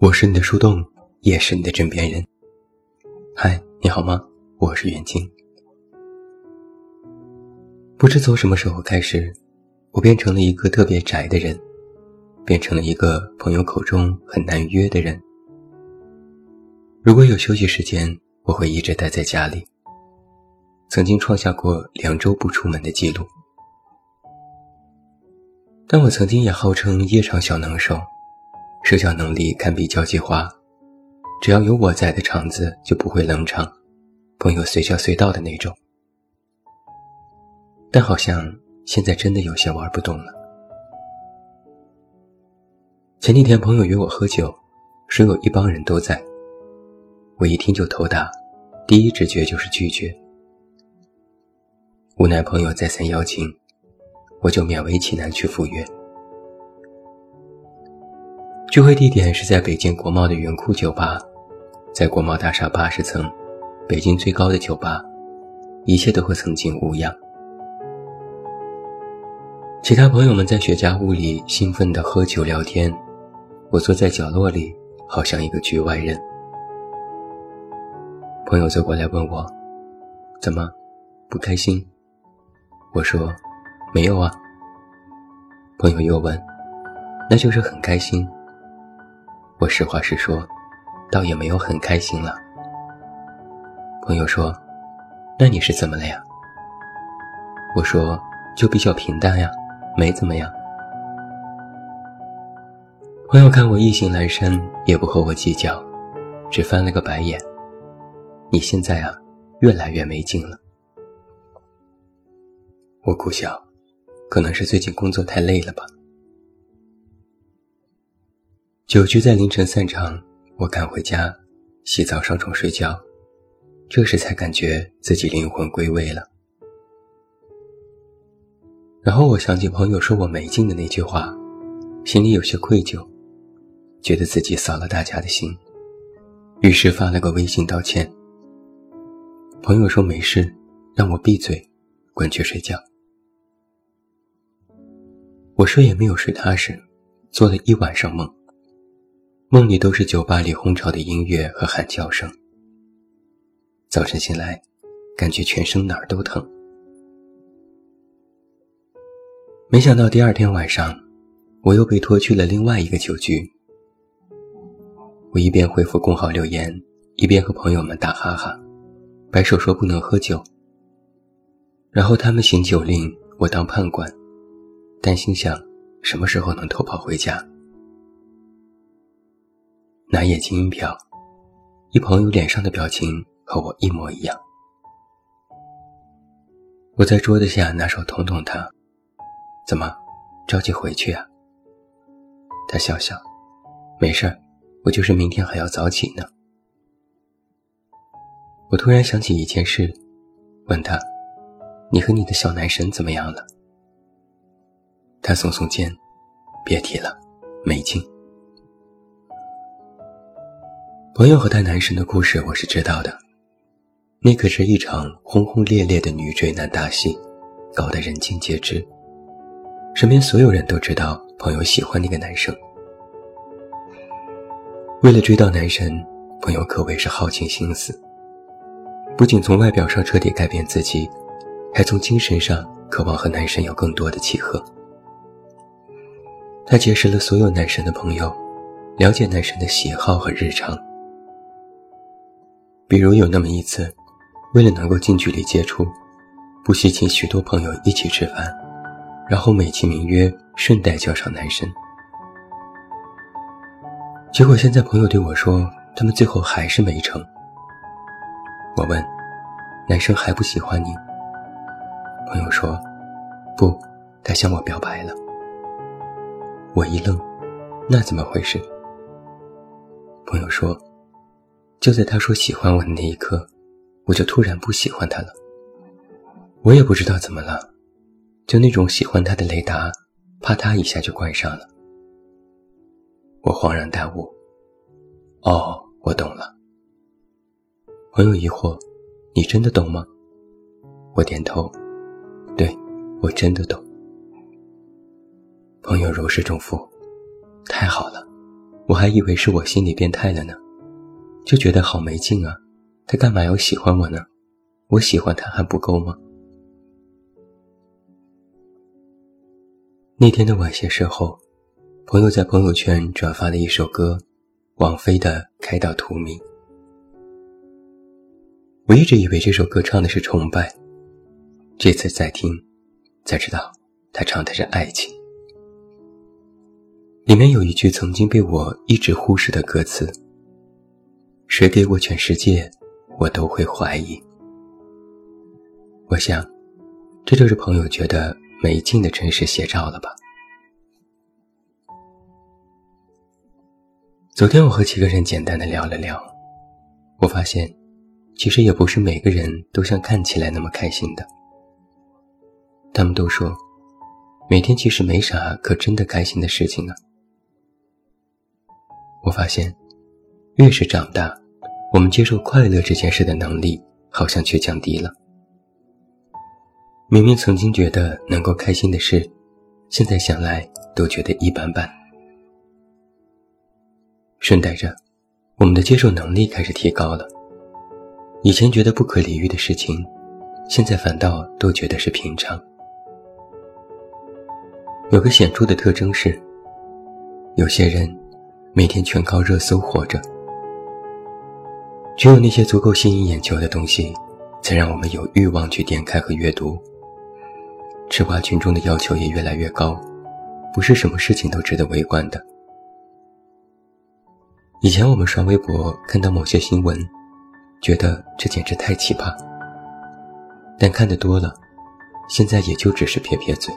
我是你的树洞，也是你的枕边人。嗨，你好吗？我是袁静。不知从什么时候开始，我变成了一个特别宅的人，变成了一个朋友口中很难约的人。如果有休息时间，我会一直待在家里。曾经创下过两周不出门的记录。但我曾经也号称夜场小能手，社交能力堪比交际花，只要有我在的场子就不会冷场，朋友随叫随到的那种。但好像现在真的有些玩不动了。前几天朋友约我喝酒，说有一帮人都在，我一听就头大，第一直觉就是拒绝。无奈朋友再三邀请。我就勉为其难去赴约。聚会地点是在北京国贸的云库酒吧，在国贸大厦八十层，北京最高的酒吧，一切都和曾经无恙。其他朋友们在雪茄屋里兴奋地喝酒聊天，我坐在角落里，好像一个局外人。朋友走过来问我：“怎么，不开心？”我说。没有啊。朋友又问：“那就是很开心。”我实话实说，倒也没有很开心了。朋友说：“那你是怎么了呀？”我说：“就比较平淡呀，没怎么样。”朋友看我意兴阑珊，也不和我计较，只翻了个白眼：“你现在啊，越来越没劲了。”我苦笑。可能是最近工作太累了吧。酒局在凌晨散场，我赶回家，洗澡上床睡觉，这时才感觉自己灵魂归位了。然后我想起朋友说我没劲的那句话，心里有些愧疚，觉得自己扫了大家的心，于是发了个微信道歉。朋友说没事，让我闭嘴，滚去睡觉。我睡也没有睡踏实，做了一晚上梦，梦里都是酒吧里哄吵的音乐和喊叫声。早晨醒来，感觉全身哪儿都疼。没想到第二天晚上，我又被拖去了另外一个酒局。我一边回复公号留言，一边和朋友们打哈哈，摆手说不能喝酒。然后他们行酒令，我当判官。但心想，什么时候能偷跑回家？拿眼睛一瞟，一朋友脸上的表情和我一模一样。我在桌子下拿手捅捅他，怎么着急回去啊？他笑笑，没事儿，我就是明天还要早起呢。我突然想起一件事，问他：“你和你的小男神怎么样了？”他耸耸肩，别提了，没劲。朋友和他男神的故事我是知道的，那可是一场轰轰烈烈的女追男大戏，搞得人尽皆知。身边所有人都知道朋友喜欢那个男生。为了追到男神，朋友可谓是耗尽心思，不仅从外表上彻底改变自己，还从精神上渴望和男神有更多的契合。他结识了所有男神的朋友，了解男神的喜好和日常。比如有那么一次，为了能够近距离接触，不惜请许多朋友一起吃饭，然后美其名曰顺带叫上男生。结果现在朋友对我说，他们最后还是没成。我问，男生还不喜欢你？朋友说，不，他向我表白了。我一愣，那怎么回事？朋友说，就在他说喜欢我的那一刻，我就突然不喜欢他了。我也不知道怎么了，就那种喜欢他的雷达，啪嗒一下就关上了。我恍然大悟，哦，我懂了。朋友疑惑，你真的懂吗？我点头，对，我真的懂。朋友如释重负，太好了，我还以为是我心理变态了呢，就觉得好没劲啊！他干嘛要喜欢我呢？我喜欢他还不够吗？那天的晚些时候，朋友在朋友圈转发了一首歌，王菲的《开到荼蘼》。我一直以为这首歌唱的是崇拜，这次再听，才知道他唱的是爱情。里面有一句曾经被我一直忽视的歌词：“谁给我全世界，我都会怀疑。”我想，这就是朋友觉得没劲的真实写照了吧？昨天我和几个人简单的聊了聊，我发现，其实也不是每个人都像看起来那么开心的。他们都说，每天其实没啥可真的开心的事情啊。我发现，越是长大，我们接受快乐这件事的能力好像却降低了。明明曾经觉得能够开心的事，现在想来都觉得一般般。顺带着，我们的接受能力开始提高了。以前觉得不可理喻的事情，现在反倒都觉得是平常。有个显著的特征是，有些人。每天全靠热搜活着，只有那些足够吸引眼球的东西，才让我们有欲望去点开和阅读。吃瓜群众的要求也越来越高，不是什么事情都值得围观的。以前我们刷微博看到某些新闻，觉得这简直太奇葩，但看得多了，现在也就只是撇撇嘴。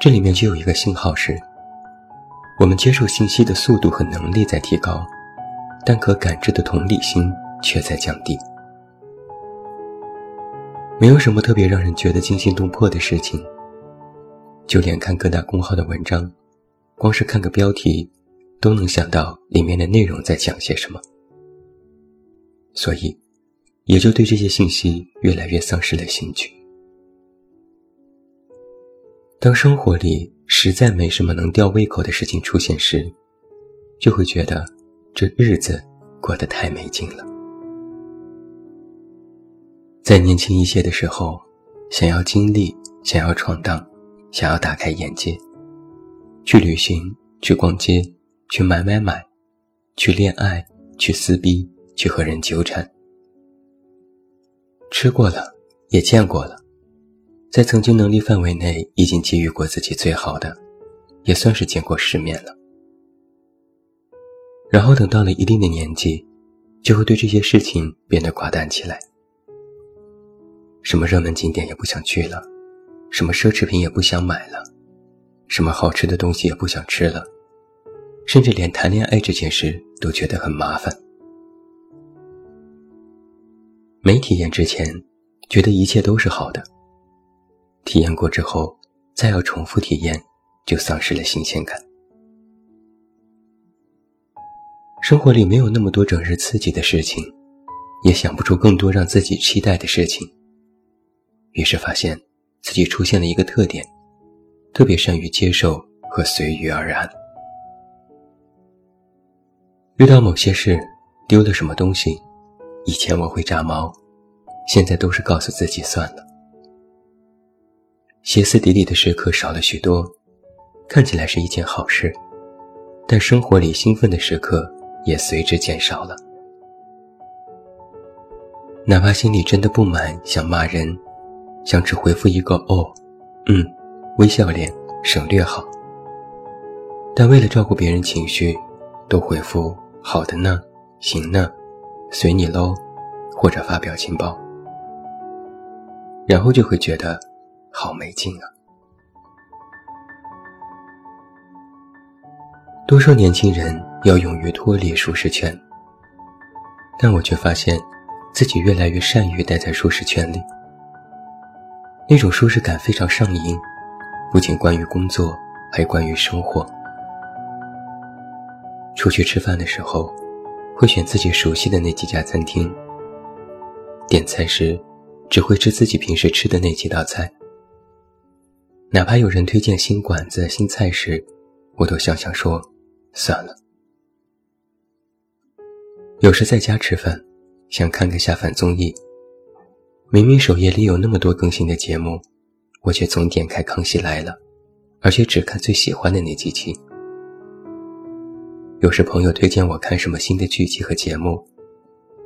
这里面就有一个信号是。我们接受信息的速度和能力在提高，但可感知的同理心却在降低。没有什么特别让人觉得惊心动魄的事情，就连看各大公号的文章，光是看个标题，都能想到里面的内容在讲些什么。所以，也就对这些信息越来越丧失了兴趣。当生活里，实在没什么能吊胃口的事情出现时，就会觉得这日子过得太没劲了。在年轻一些的时候，想要经历，想要闯荡，想要打开眼界，去旅行，去逛街，去买买买，去恋爱，去撕逼，去和人纠缠，吃过了，也见过了。在曾经能力范围内已经给予过自己最好的，也算是见过世面了。然后等到了一定的年纪，就会对这些事情变得寡淡起来。什么热门景点也不想去了，什么奢侈品也不想买了，什么好吃的东西也不想吃了，甚至连谈恋爱这件事都觉得很麻烦。没体验之前，觉得一切都是好的。体验过之后，再要重复体验，就丧失了新鲜感。生活里没有那么多整日刺激的事情，也想不出更多让自己期待的事情。于是发现自己出现了一个特点，特别善于接受和随遇而安。遇到某些事，丢了什么东西，以前我会炸毛，现在都是告诉自己算了。歇斯底里的时刻少了许多，看起来是一件好事，但生活里兴奋的时刻也随之减少了。哪怕心里真的不满，想骂人，想只回复一个“哦，嗯”，微笑脸，省略号。但为了照顾别人情绪，都回复“好的呢，行呢，随你喽”，或者发表情包，然后就会觉得。好没劲啊！都说年轻人要勇于脱离舒适圈，但我却发现自己越来越善于待在舒适圈里。那种舒适感非常上瘾，不仅关于工作，还关于生活。出去吃饭的时候，会选自己熟悉的那几家餐厅。点菜时，只会吃自己平时吃的那几道菜。哪怕有人推荐新馆子、新菜时，我都想想说算了。有时在家吃饭，想看个下饭综艺，明明首页里有那么多更新的节目，我却总点开《康熙来了》，而且只看最喜欢的那几期。有时朋友推荐我看什么新的剧集和节目，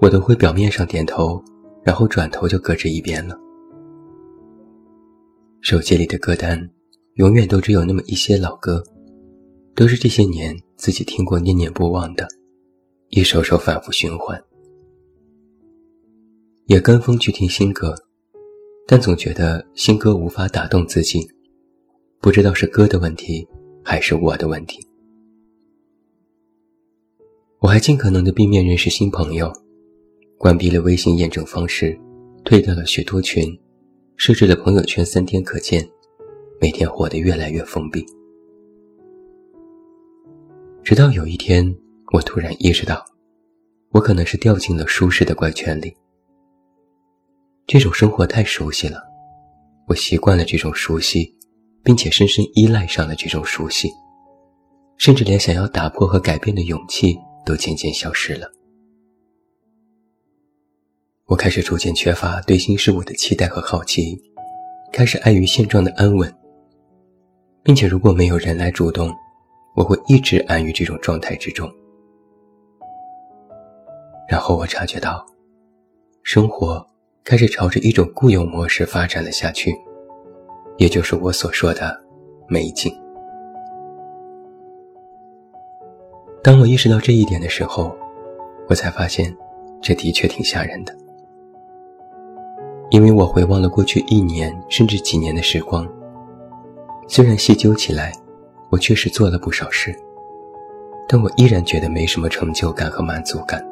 我都会表面上点头，然后转头就搁置一边了。手机里的歌单，永远都只有那么一些老歌，都是这些年自己听过念念不忘的。一首首反复循环，也跟风去听新歌，但总觉得新歌无法打动自己，不知道是歌的问题还是我的问题。我还尽可能的避免认识新朋友，关闭了微信验证方式，退掉了许多群，设置了朋友圈三天可见，每天活得越来越封闭。直到有一天。我突然意识到，我可能是掉进了舒适的怪圈里。这种生活太熟悉了，我习惯了这种熟悉，并且深深依赖上了这种熟悉，甚至连想要打破和改变的勇气都渐渐消失了。我开始逐渐缺乏对新事物的期待和好奇，开始碍于现状的安稳，并且如果没有人来主动，我会一直安于这种状态之中。然后我察觉到，生活开始朝着一种固有模式发展了下去，也就是我所说的没劲。当我意识到这一点的时候，我才发现，这的确挺吓人的。因为我回望了过去一年甚至几年的时光，虽然细究起来，我确实做了不少事，但我依然觉得没什么成就感和满足感。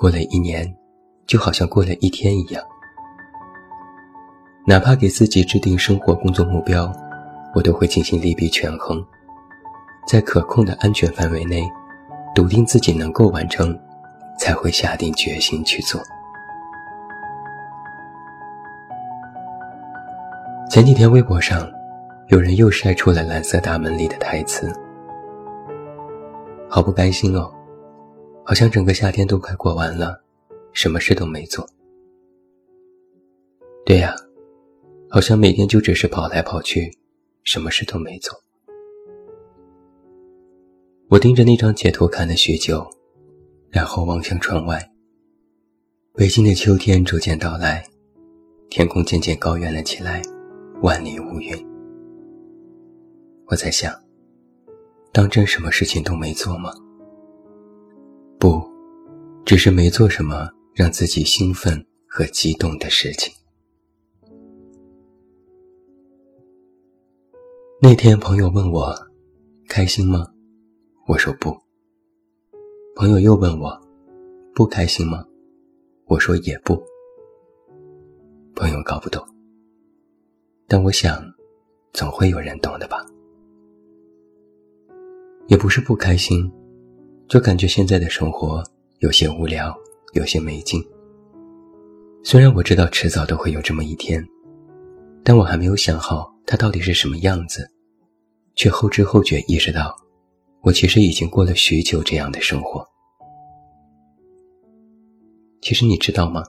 过了一年，就好像过了一天一样。哪怕给自己制定生活工作目标，我都会进行利弊权衡，在可控的安全范围内，笃定自己能够完成，才会下定决心去做。前几天微博上，有人又晒出了《蓝色大门》里的台词，好不甘心哦。好像整个夏天都快过完了，什么事都没做。对呀，好像每天就只是跑来跑去，什么事都没做。我盯着那张截图看了许久，然后望向窗外。北京的秋天逐渐到来，天空渐渐高远了起来，万里无云。我在想，当真什么事情都没做吗？不，只是没做什么让自己兴奋和激动的事情。那天朋友问我，开心吗？我说不。朋友又问我，不开心吗？我说也不。朋友搞不懂，但我想，总会有人懂的吧。也不是不开心。就感觉现在的生活有些无聊，有些没劲。虽然我知道迟早都会有这么一天，但我还没有想好它到底是什么样子，却后知后觉意识到，我其实已经过了许久这样的生活。其实你知道吗？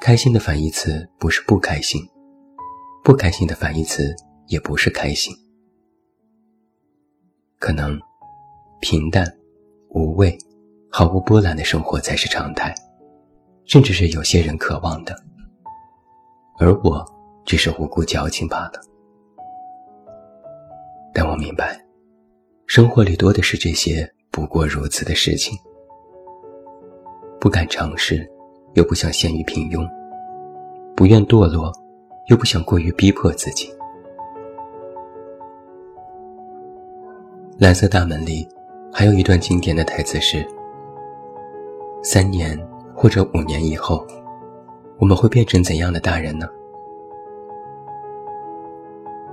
开心的反义词不是不开心，不开心的反义词也不是开心。可能平淡。无畏、毫无波澜的生活才是常态，甚至是有些人渴望的。而我只是无辜矫情罢了。但我明白，生活里多的是这些不过如此的事情。不敢尝试，又不想陷于平庸；不愿堕落，又不想过于逼迫自己。蓝色大门里。还有一段经典的台词是：“三年或者五年以后，我们会变成怎样的大人呢？”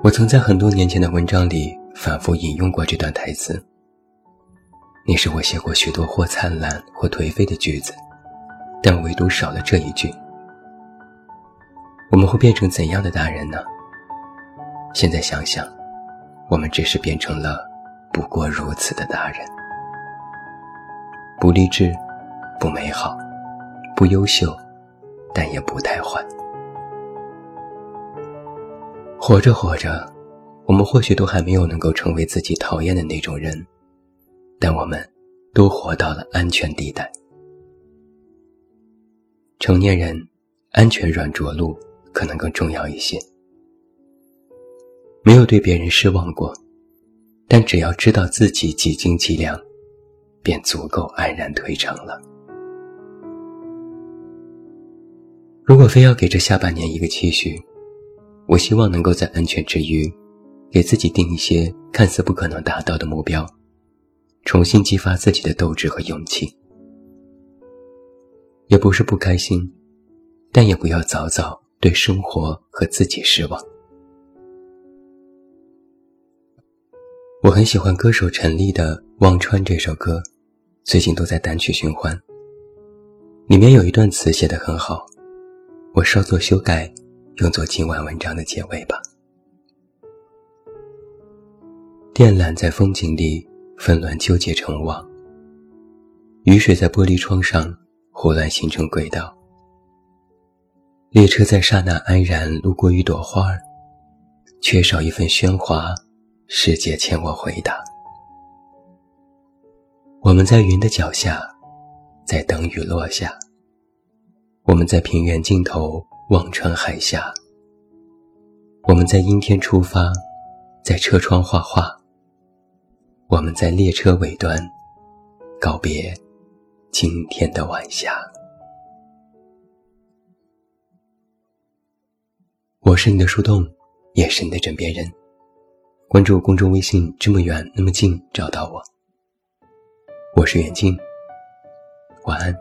我曾在很多年前的文章里反复引用过这段台词。那是我写过许多或灿烂或颓废的句子，但唯独少了这一句：“我们会变成怎样的大人呢？”现在想想，我们只是变成了。不过如此的大人。不励志，不美好，不优秀，但也不太坏。活着活着，我们或许都还没有能够成为自己讨厌的那种人，但我们都活到了安全地带。成年人，安全软着陆可能更重要一些。没有对别人失望过，但只要知道自己几斤几两，便足够安然退场了。如果非要给这下半年一个期许，我希望能够在安全之余，给自己定一些看似不可能达到的目标，重新激发自己的斗志和勇气。也不是不开心，但也不要早早对生活和自己失望。我很喜欢歌手陈粒的《忘川》这首歌，最近都在单曲循环。里面有一段词写得很好，我稍作修改。用作今晚文章的结尾吧。电缆在风景里纷乱纠结成网，雨水在玻璃窗上胡乱形成轨道。列车在刹那安然路过一朵花儿，缺少一份喧哗，世界欠我回答。我们在云的脚下，在等雨落下。我们在平原尽头。望穿海峡，我们在阴天出发，在车窗画画。我们在列车尾端告别今天的晚霞。我是你的树洞，也是你的枕边人。关注公众微信，这么远那么近，找到我。我是远近，晚安。